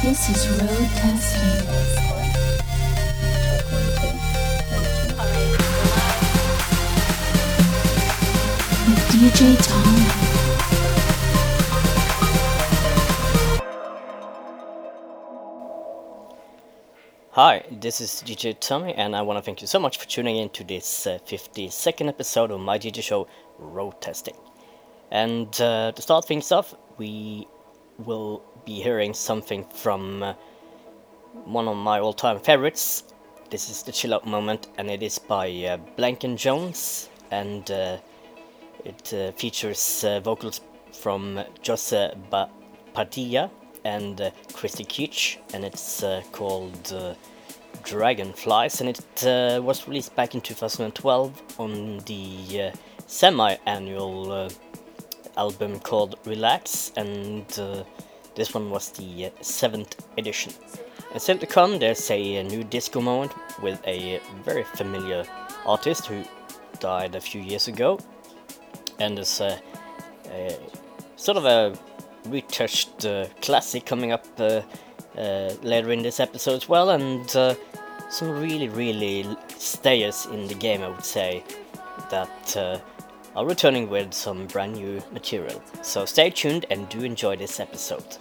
This is road testing. DJ Tom. Hi, this is DJ Tommy, and I want to thank you so much for tuning in to this uh, 52nd episode of my DJ show, Road Testing. And uh, to start things off, we will be hearing something from uh, one of my all time favorites. This is the chill out moment, and it is by uh, Blank & Jones, and uh, it uh, features uh, vocals from Jose ba- Padilla and uh, Christy Keach, and it's called Dragonflies, and it was released back in 2012 on the semi-annual uh, album called Relax, and this one was the uh, seventh edition. And still to come, there's a, new disco moment with a very familiar artist who died a few years ago, and there's a, a sort of a retouched uh, classic coming up uh, uh, later in this episode as well, and uh, some really, really stayers in the game, I would say, that uh, are returning with some brand new material. So stay tuned and do enjoy this episode.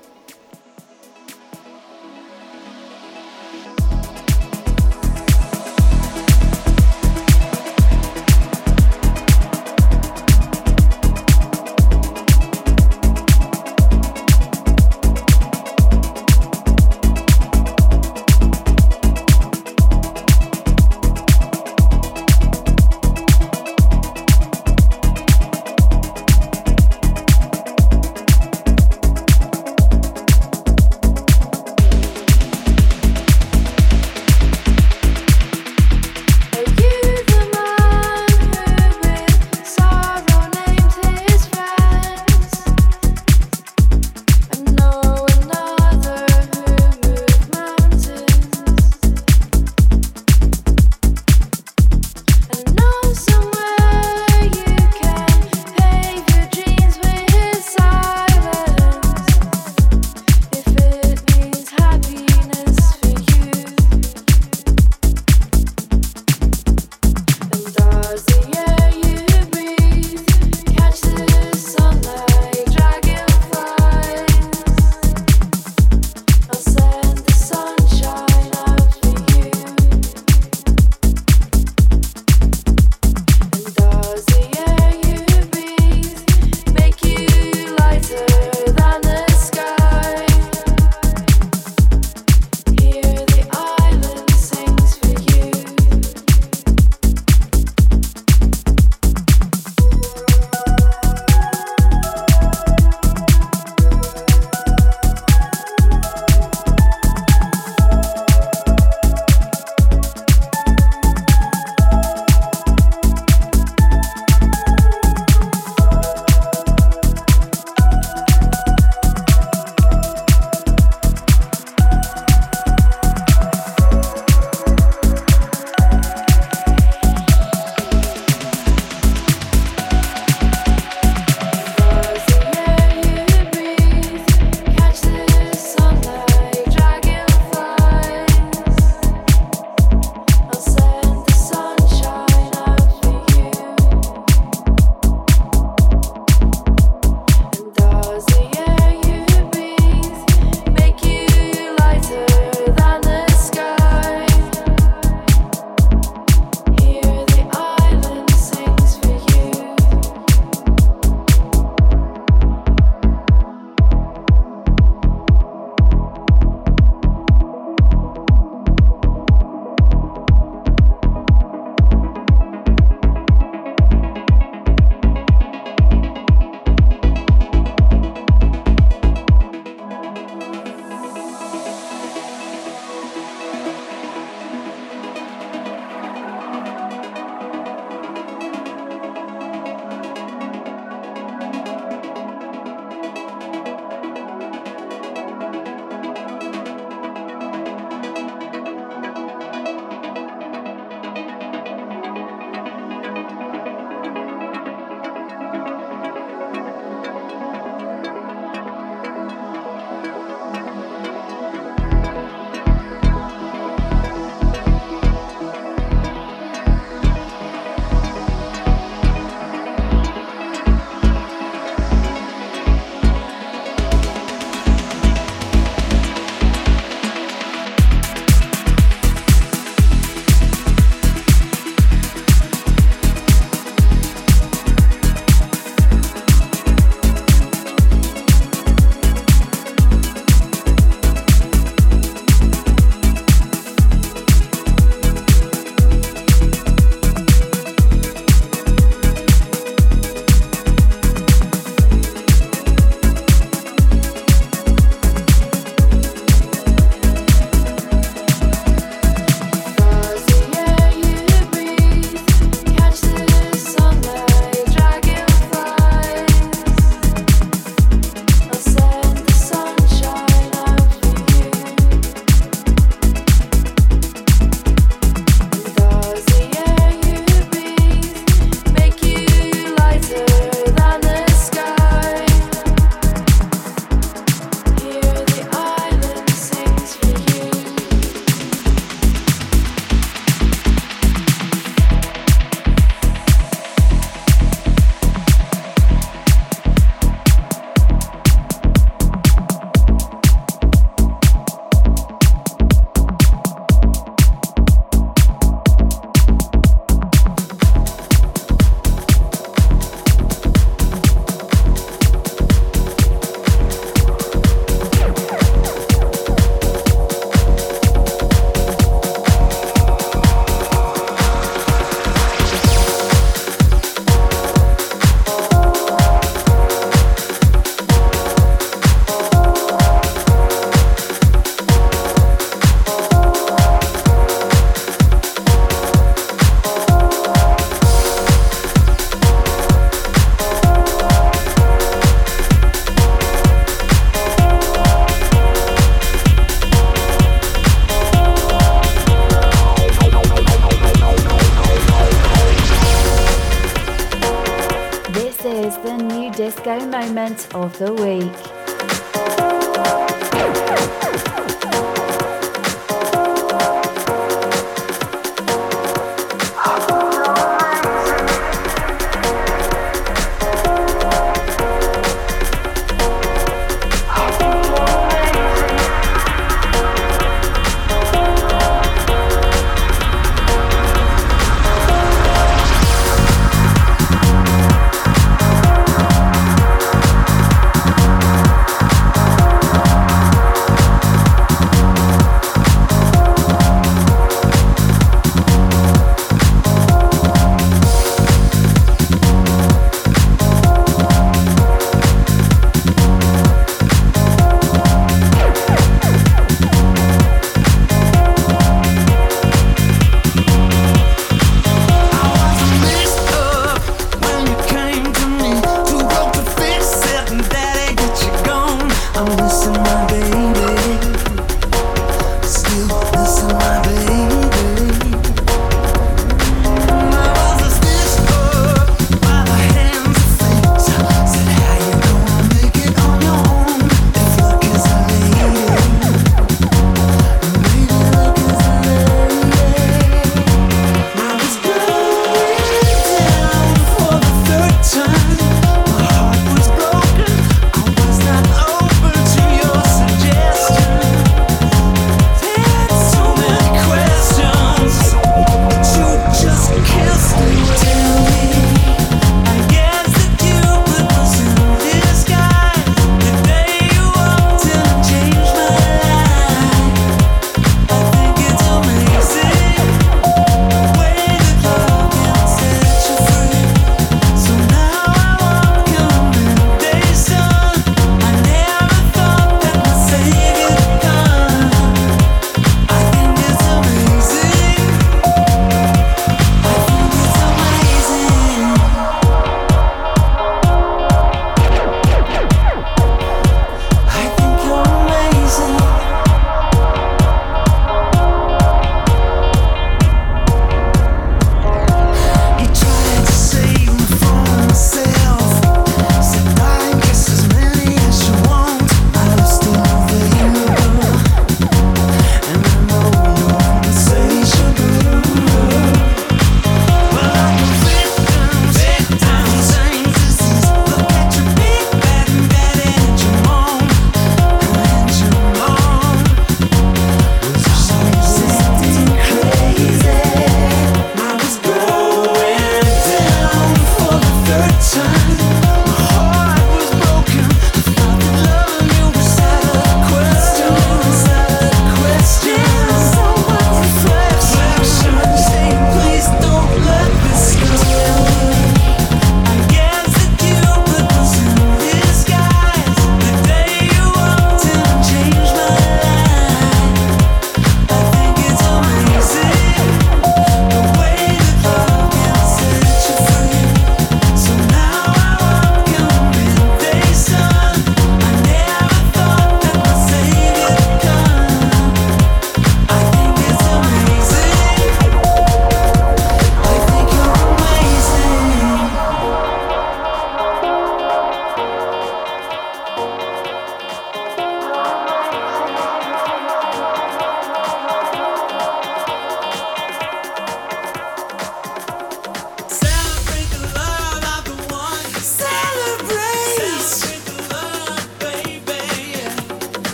Of the week.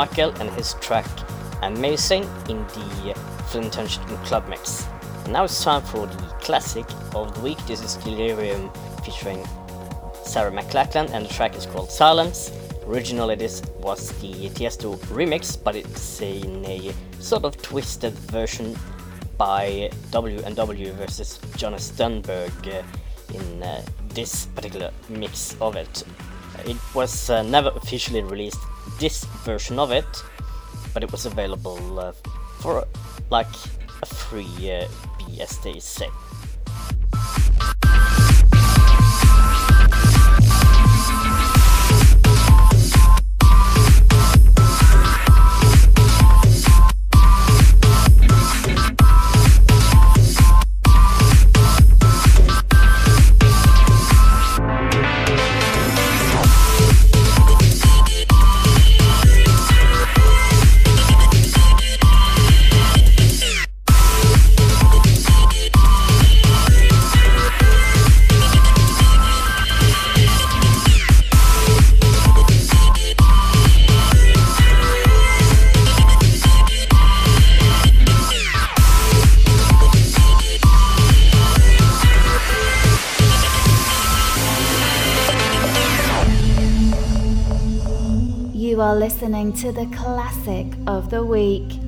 Michael and his track Amazing in the Flint Tension Club Mix. And now it's time for the classic of the week. This is Delerium featuring Sarah McLachlan and the track is called Silence. Originally this was the Tiesto remix, but it's in a sort of twisted version by W&W versus Jonas Stenberg uh, in uh, this particular mix of it. It was uh, never officially released, this version of it, but it was available uh, for like a free uh, BSD set. Listening to the classic of the week.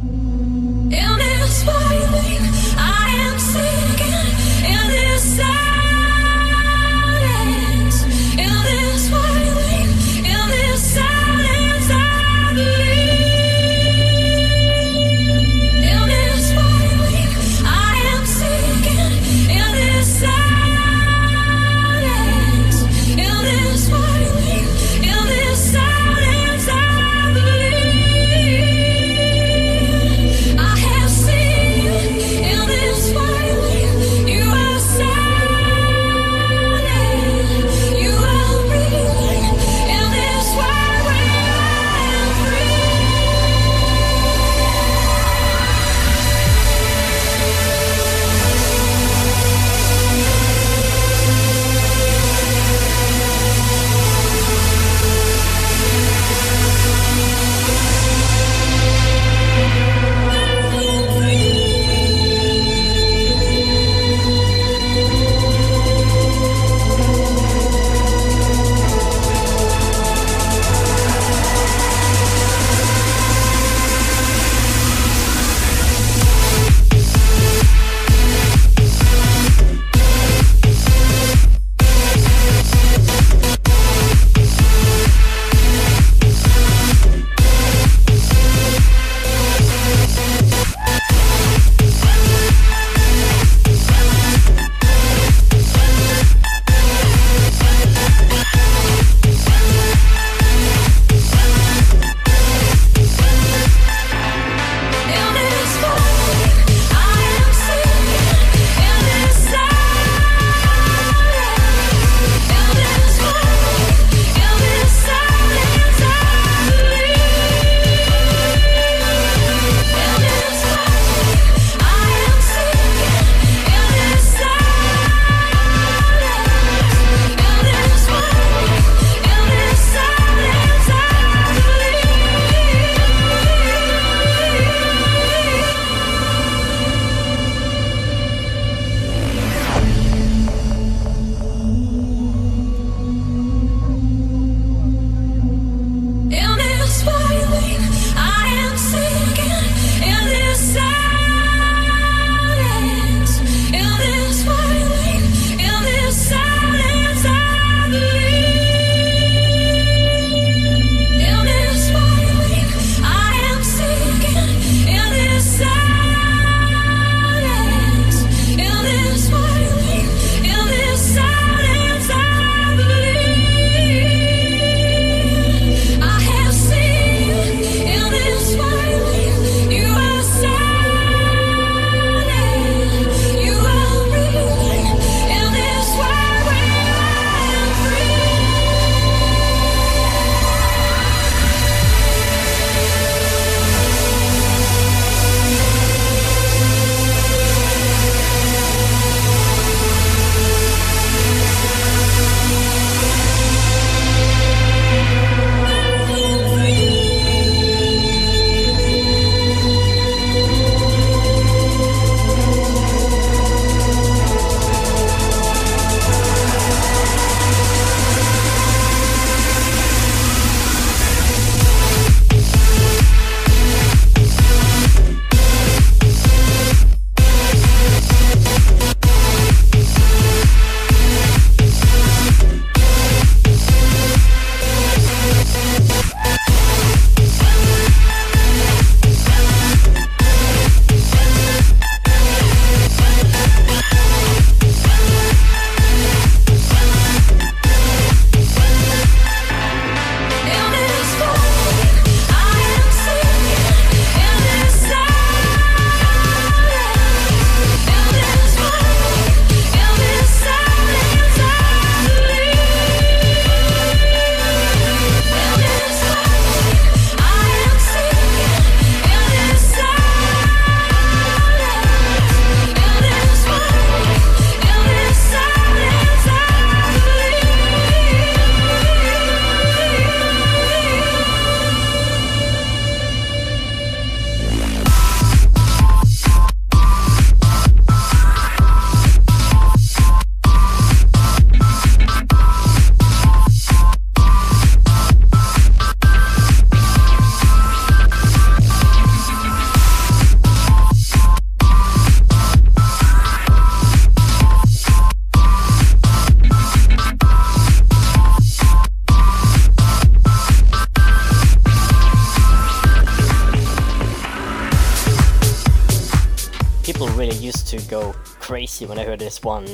crazy when I heard this one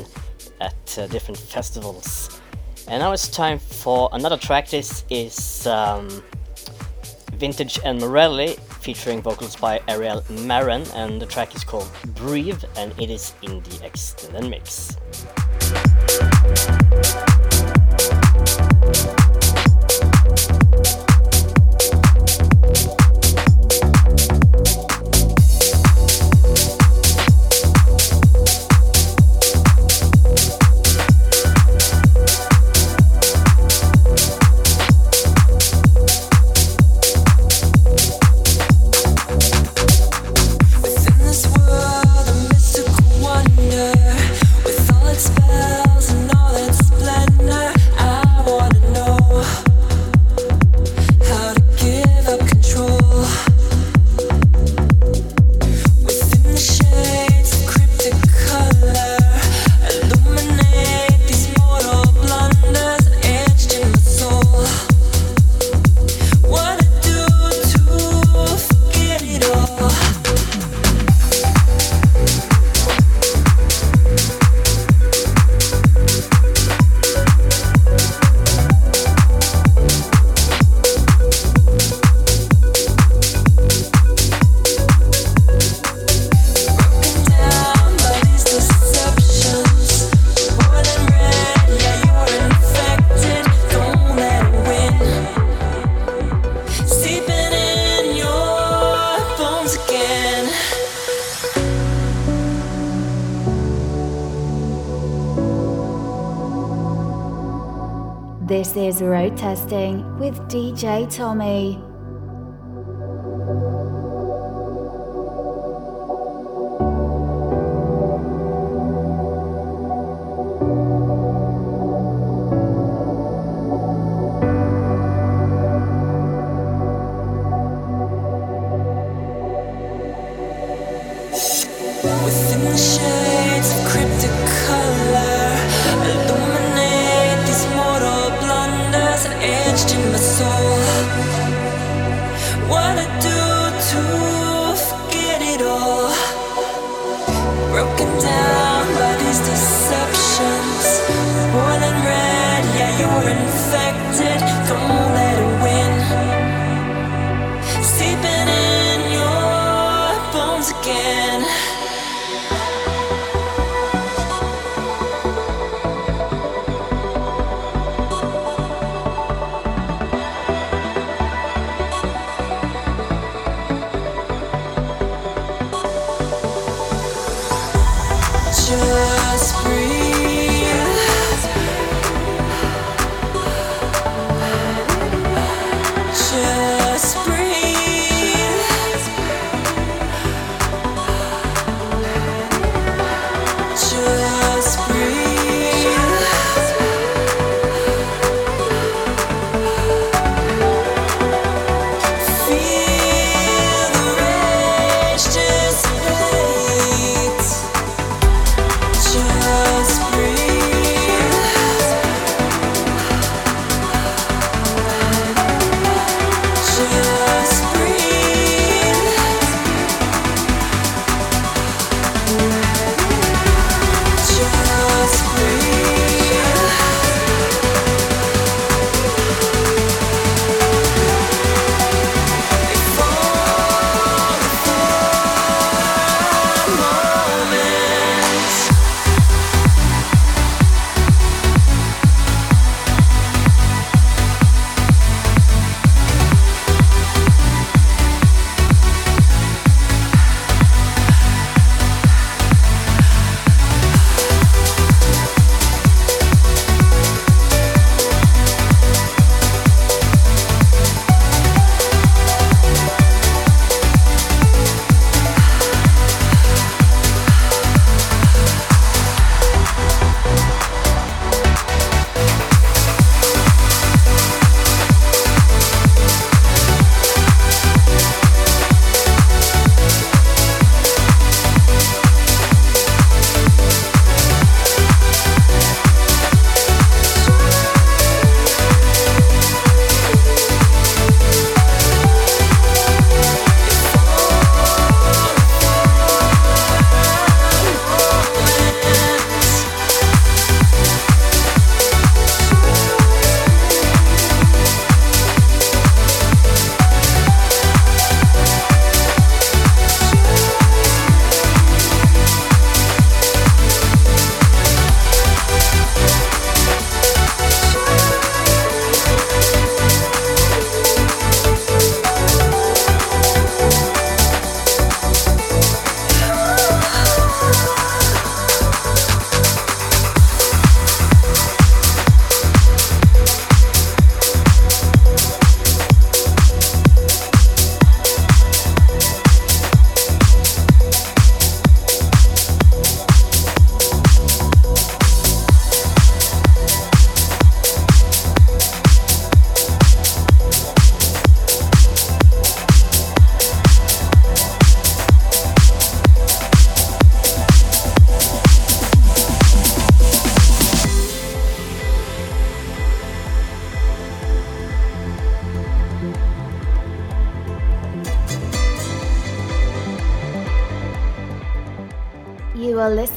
at uh, different festivals. And now it's time for another track. This is um, Vintage and Morelli featuring vocals by Ariel Marin, and the track is called Breathe, and it is in the extended mix. tell me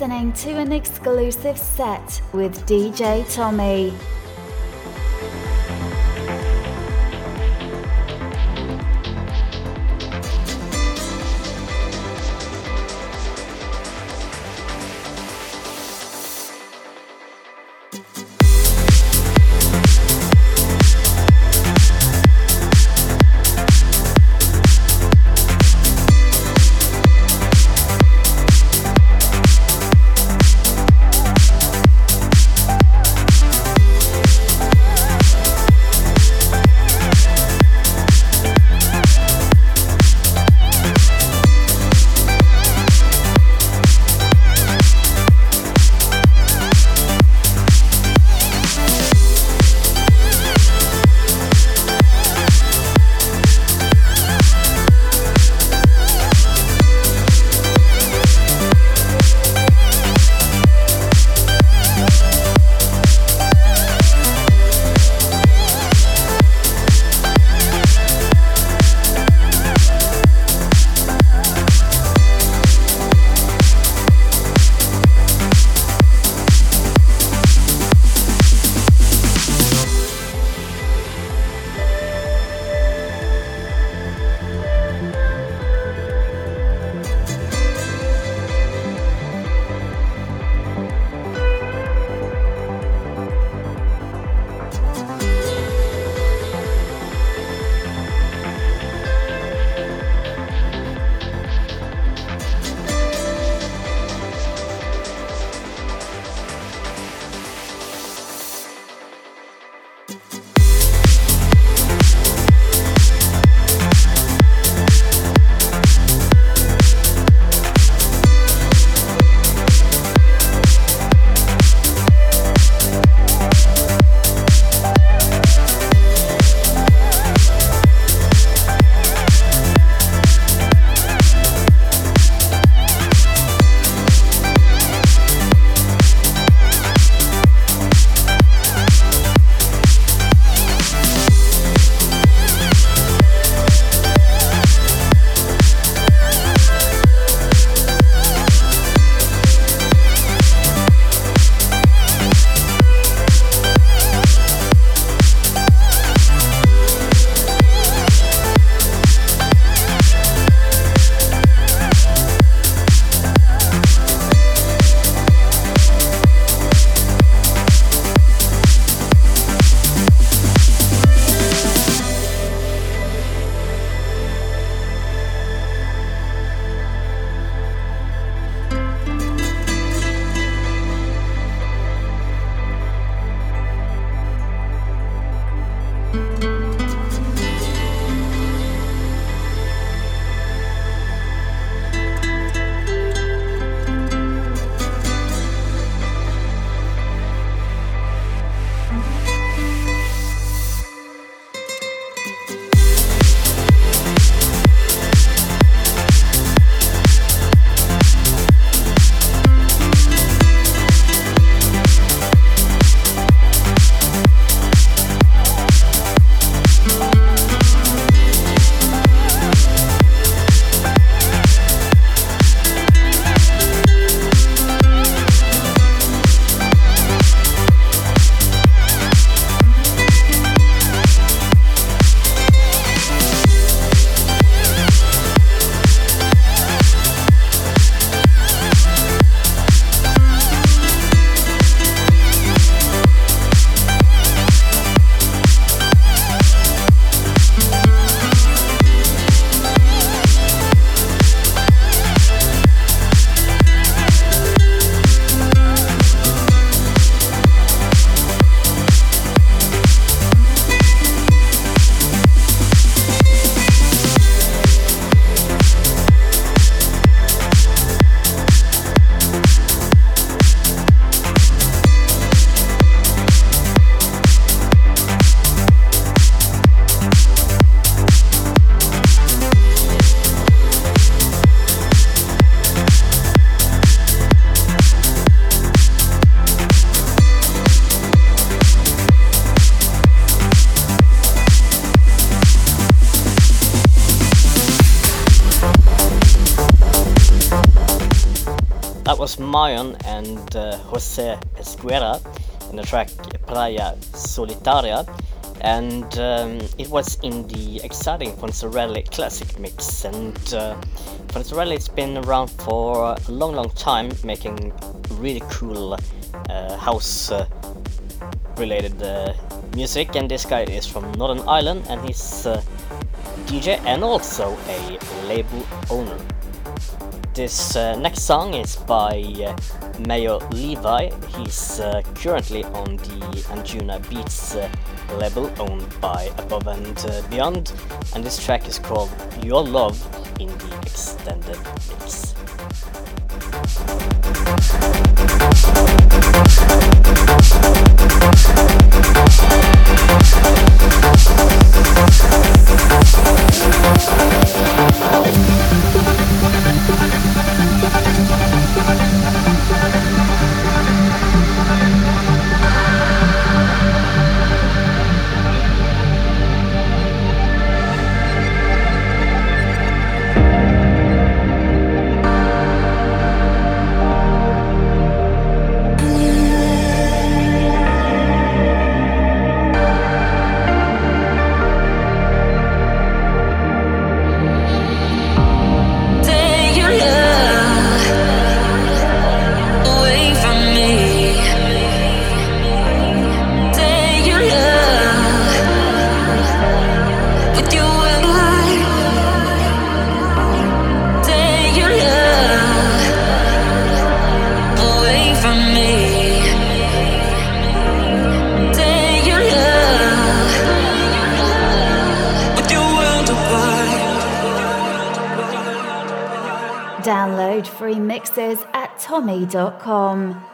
listening to an exclusive set with DJ Tommy. Was Mayon and uh, Jose Esguerra in the track Playa Solitaria, and um, it was in the exciting Fonzarelli classic mix. And uh, Fonzarelli's been around for a long, long time, making really cool uh, house uh, related uh, music. And this guy is from Northern Ireland, and he's a DJ and also a label owner. This uh, next song is by uh, Maor Levi. He's uh, currently on the Anjunabeats uh, label owned by Above and uh, Beyond, and this track is called Your Love in the extended mix. Take at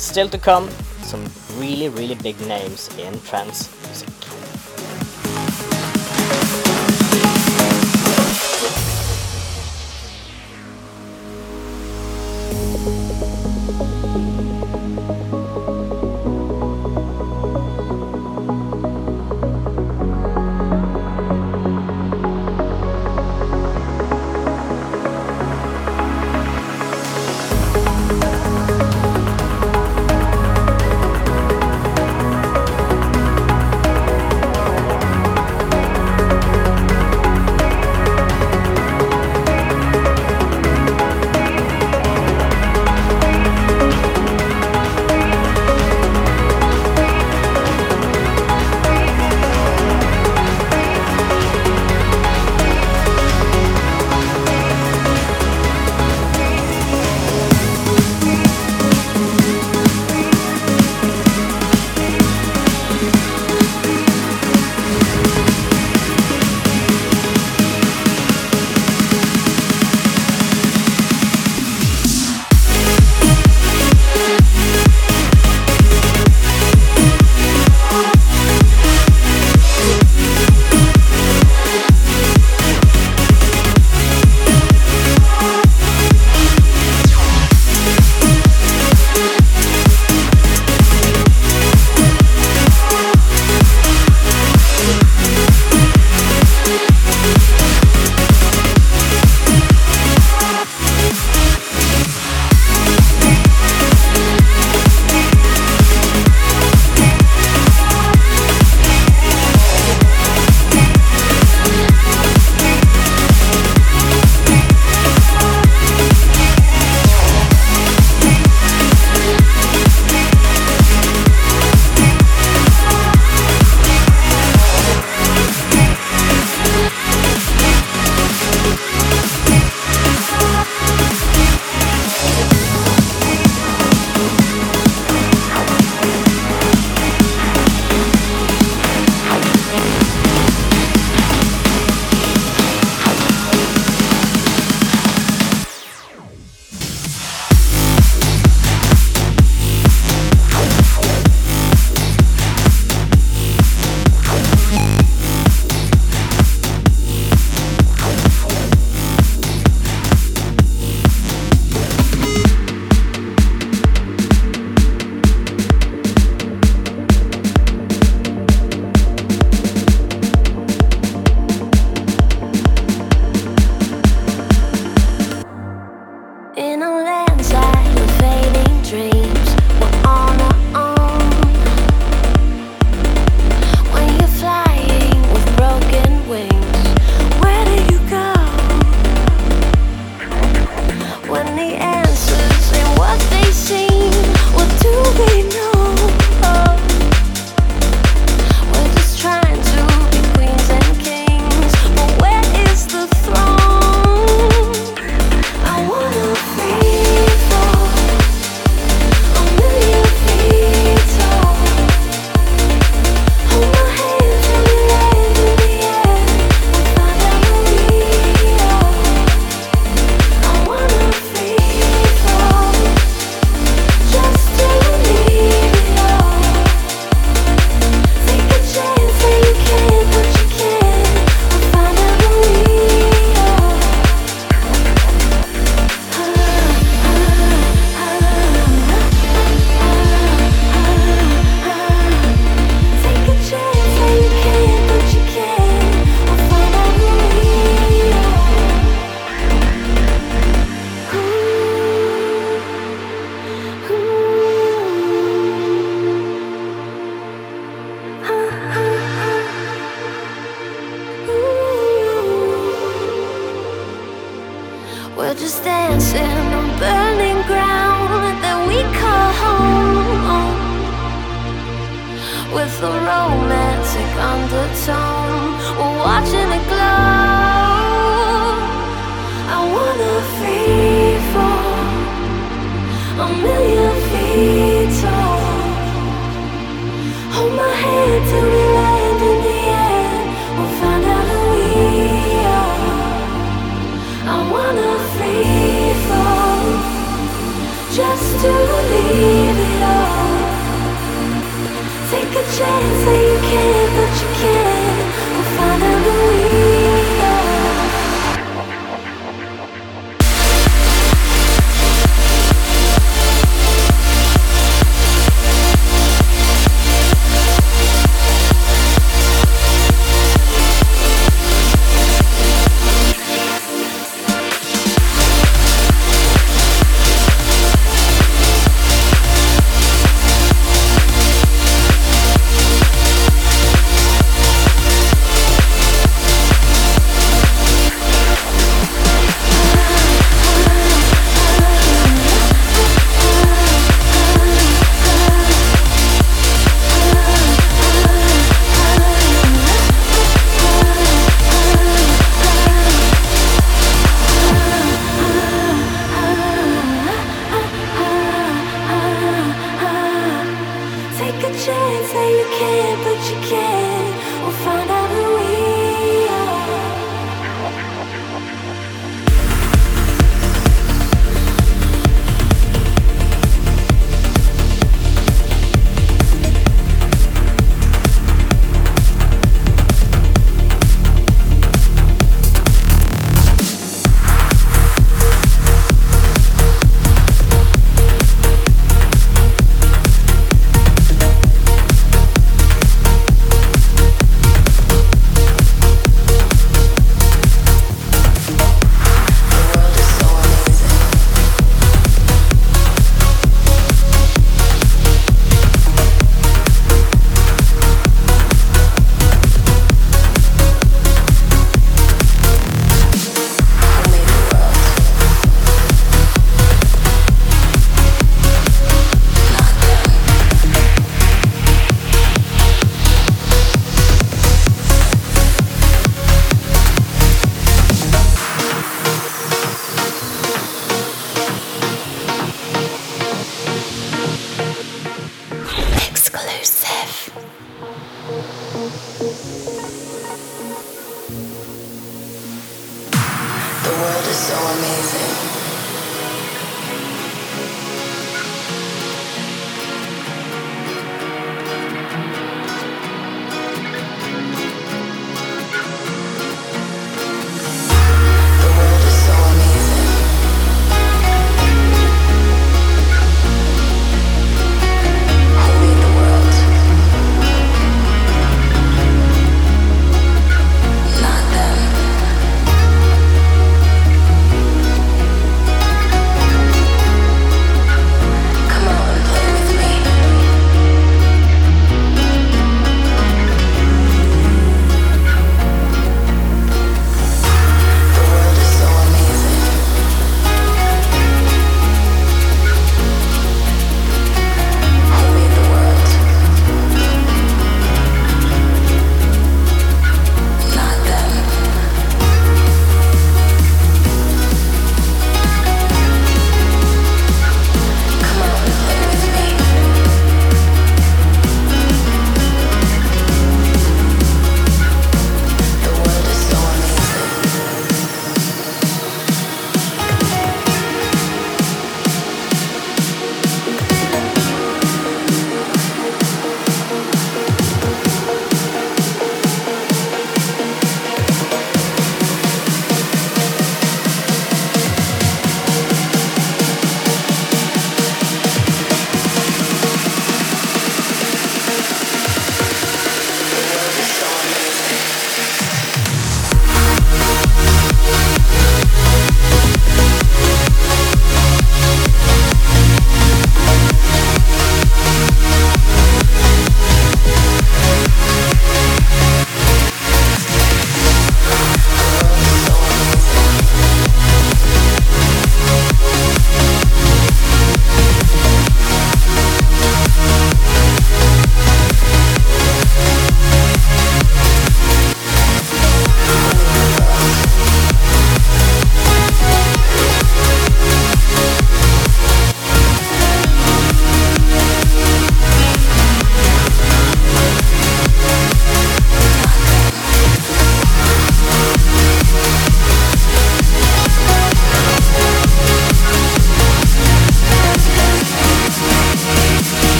still to come, some really, really big names in trance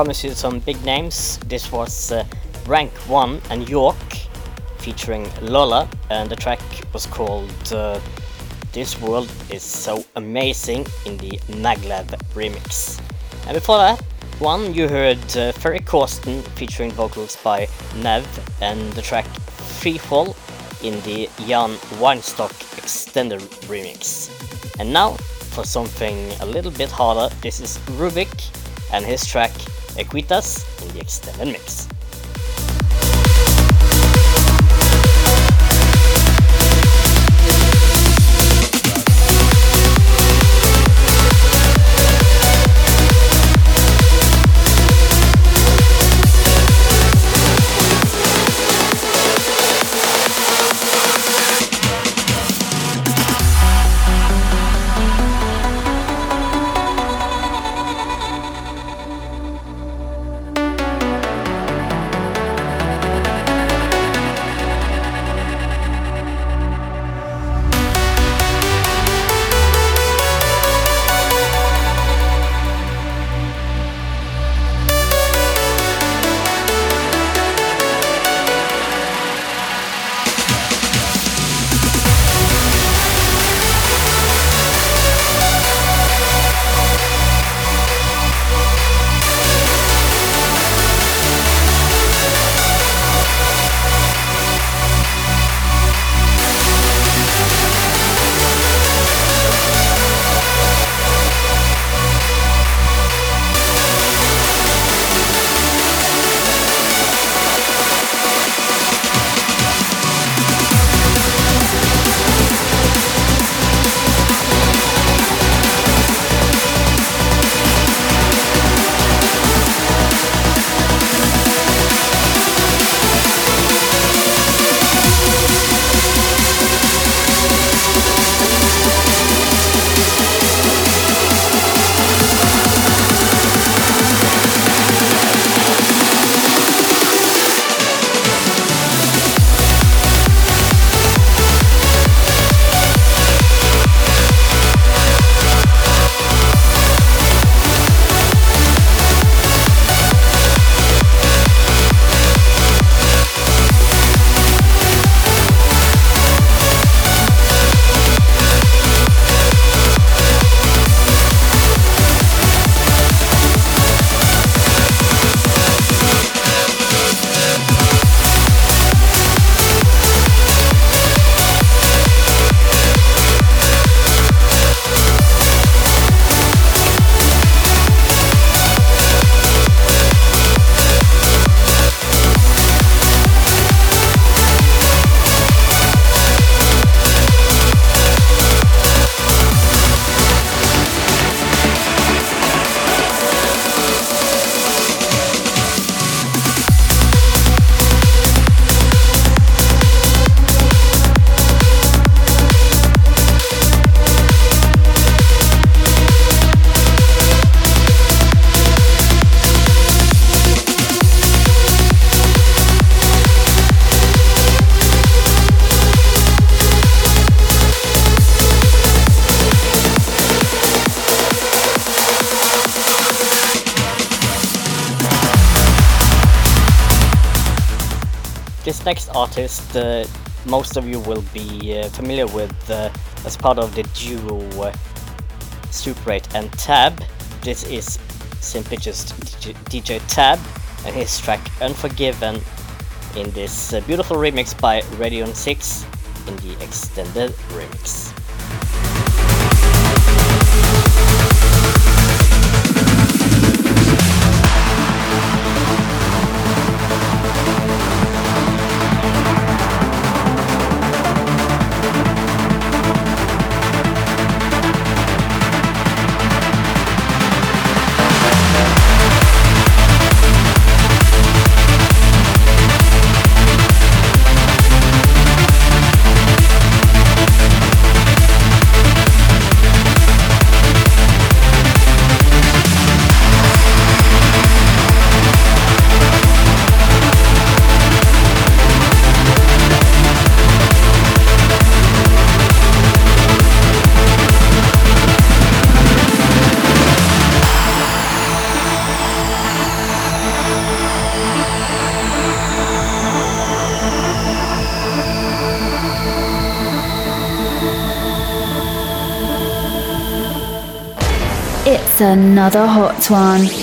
promise you some big names. This was uh, Rank 1 and York featuring Lola, and the track was called uh, This World is So Amazing in the Maglev remix. And before that one, you heard uh, Ferry Corsten featuring vocals by Nev and the track Freefall in the Jan Weinstock extended remix. And now for something a little bit harder, this is Rubik and his track Equitas in the extended mix. Artist, uh, most of you will be uh, familiar with uh, as part of the duo uh, Super 8 and Tab. This is simply just DJ, DJ Tab and his track Unforgiven in this uh, beautiful remix by Radion 6 in the extended remix. Another hot one.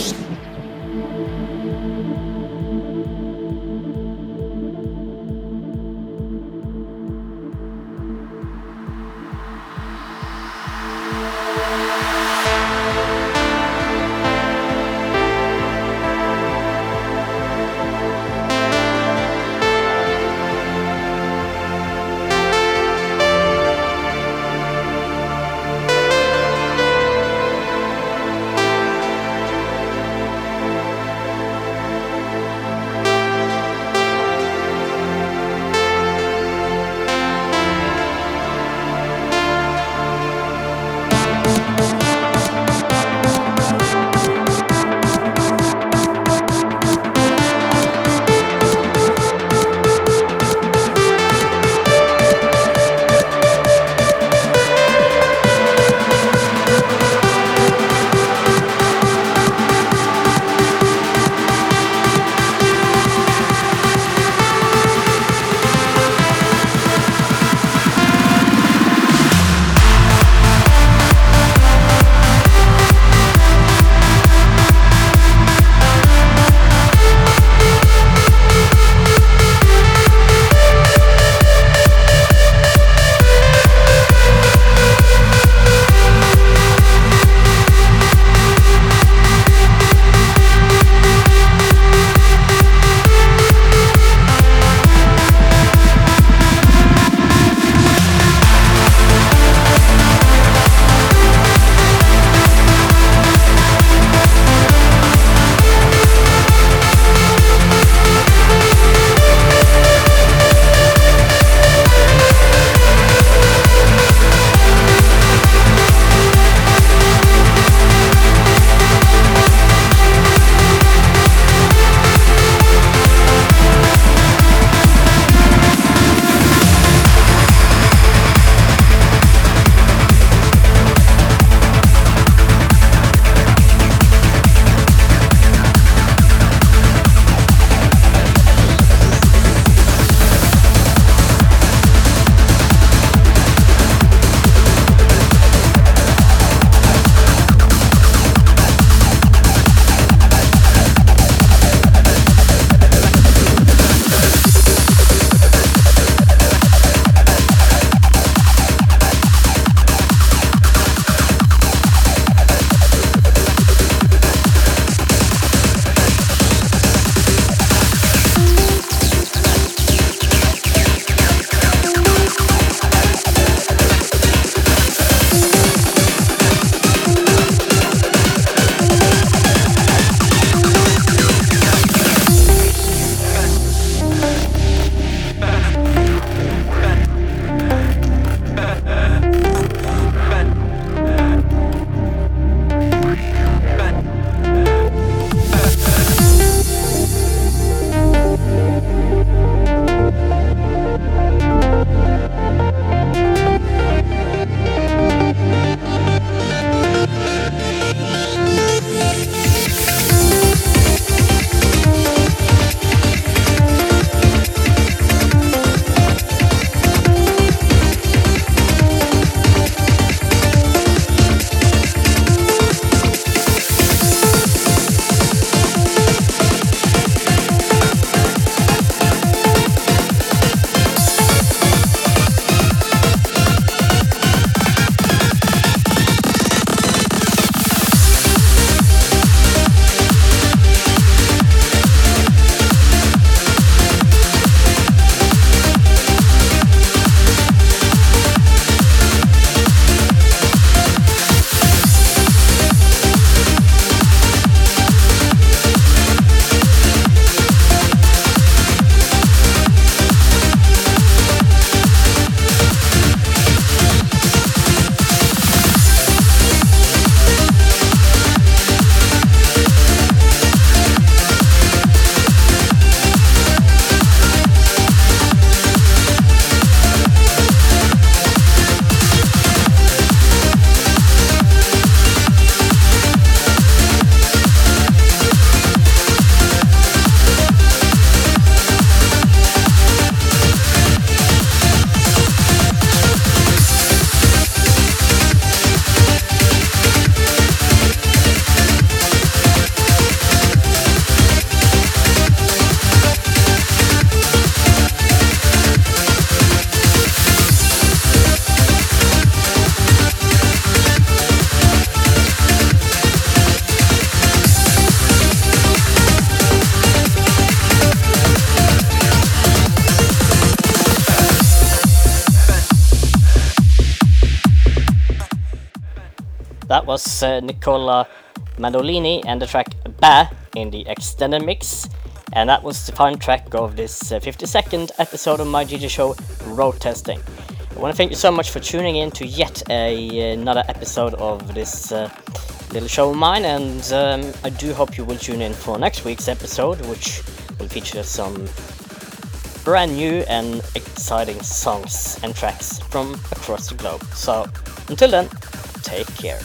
Was uh, Nicola Mandolini and the track Ba in the extended mix. And that was the final track of this uh, 52nd episode of my DJ show, Road Testing. I want to thank you so much for tuning in to yet a, another episode of this uh, little show of mine, and um, I do hope you will tune in for next week's episode, which will feature some brand new and exciting songs and tracks from across the globe. So, until then, take care.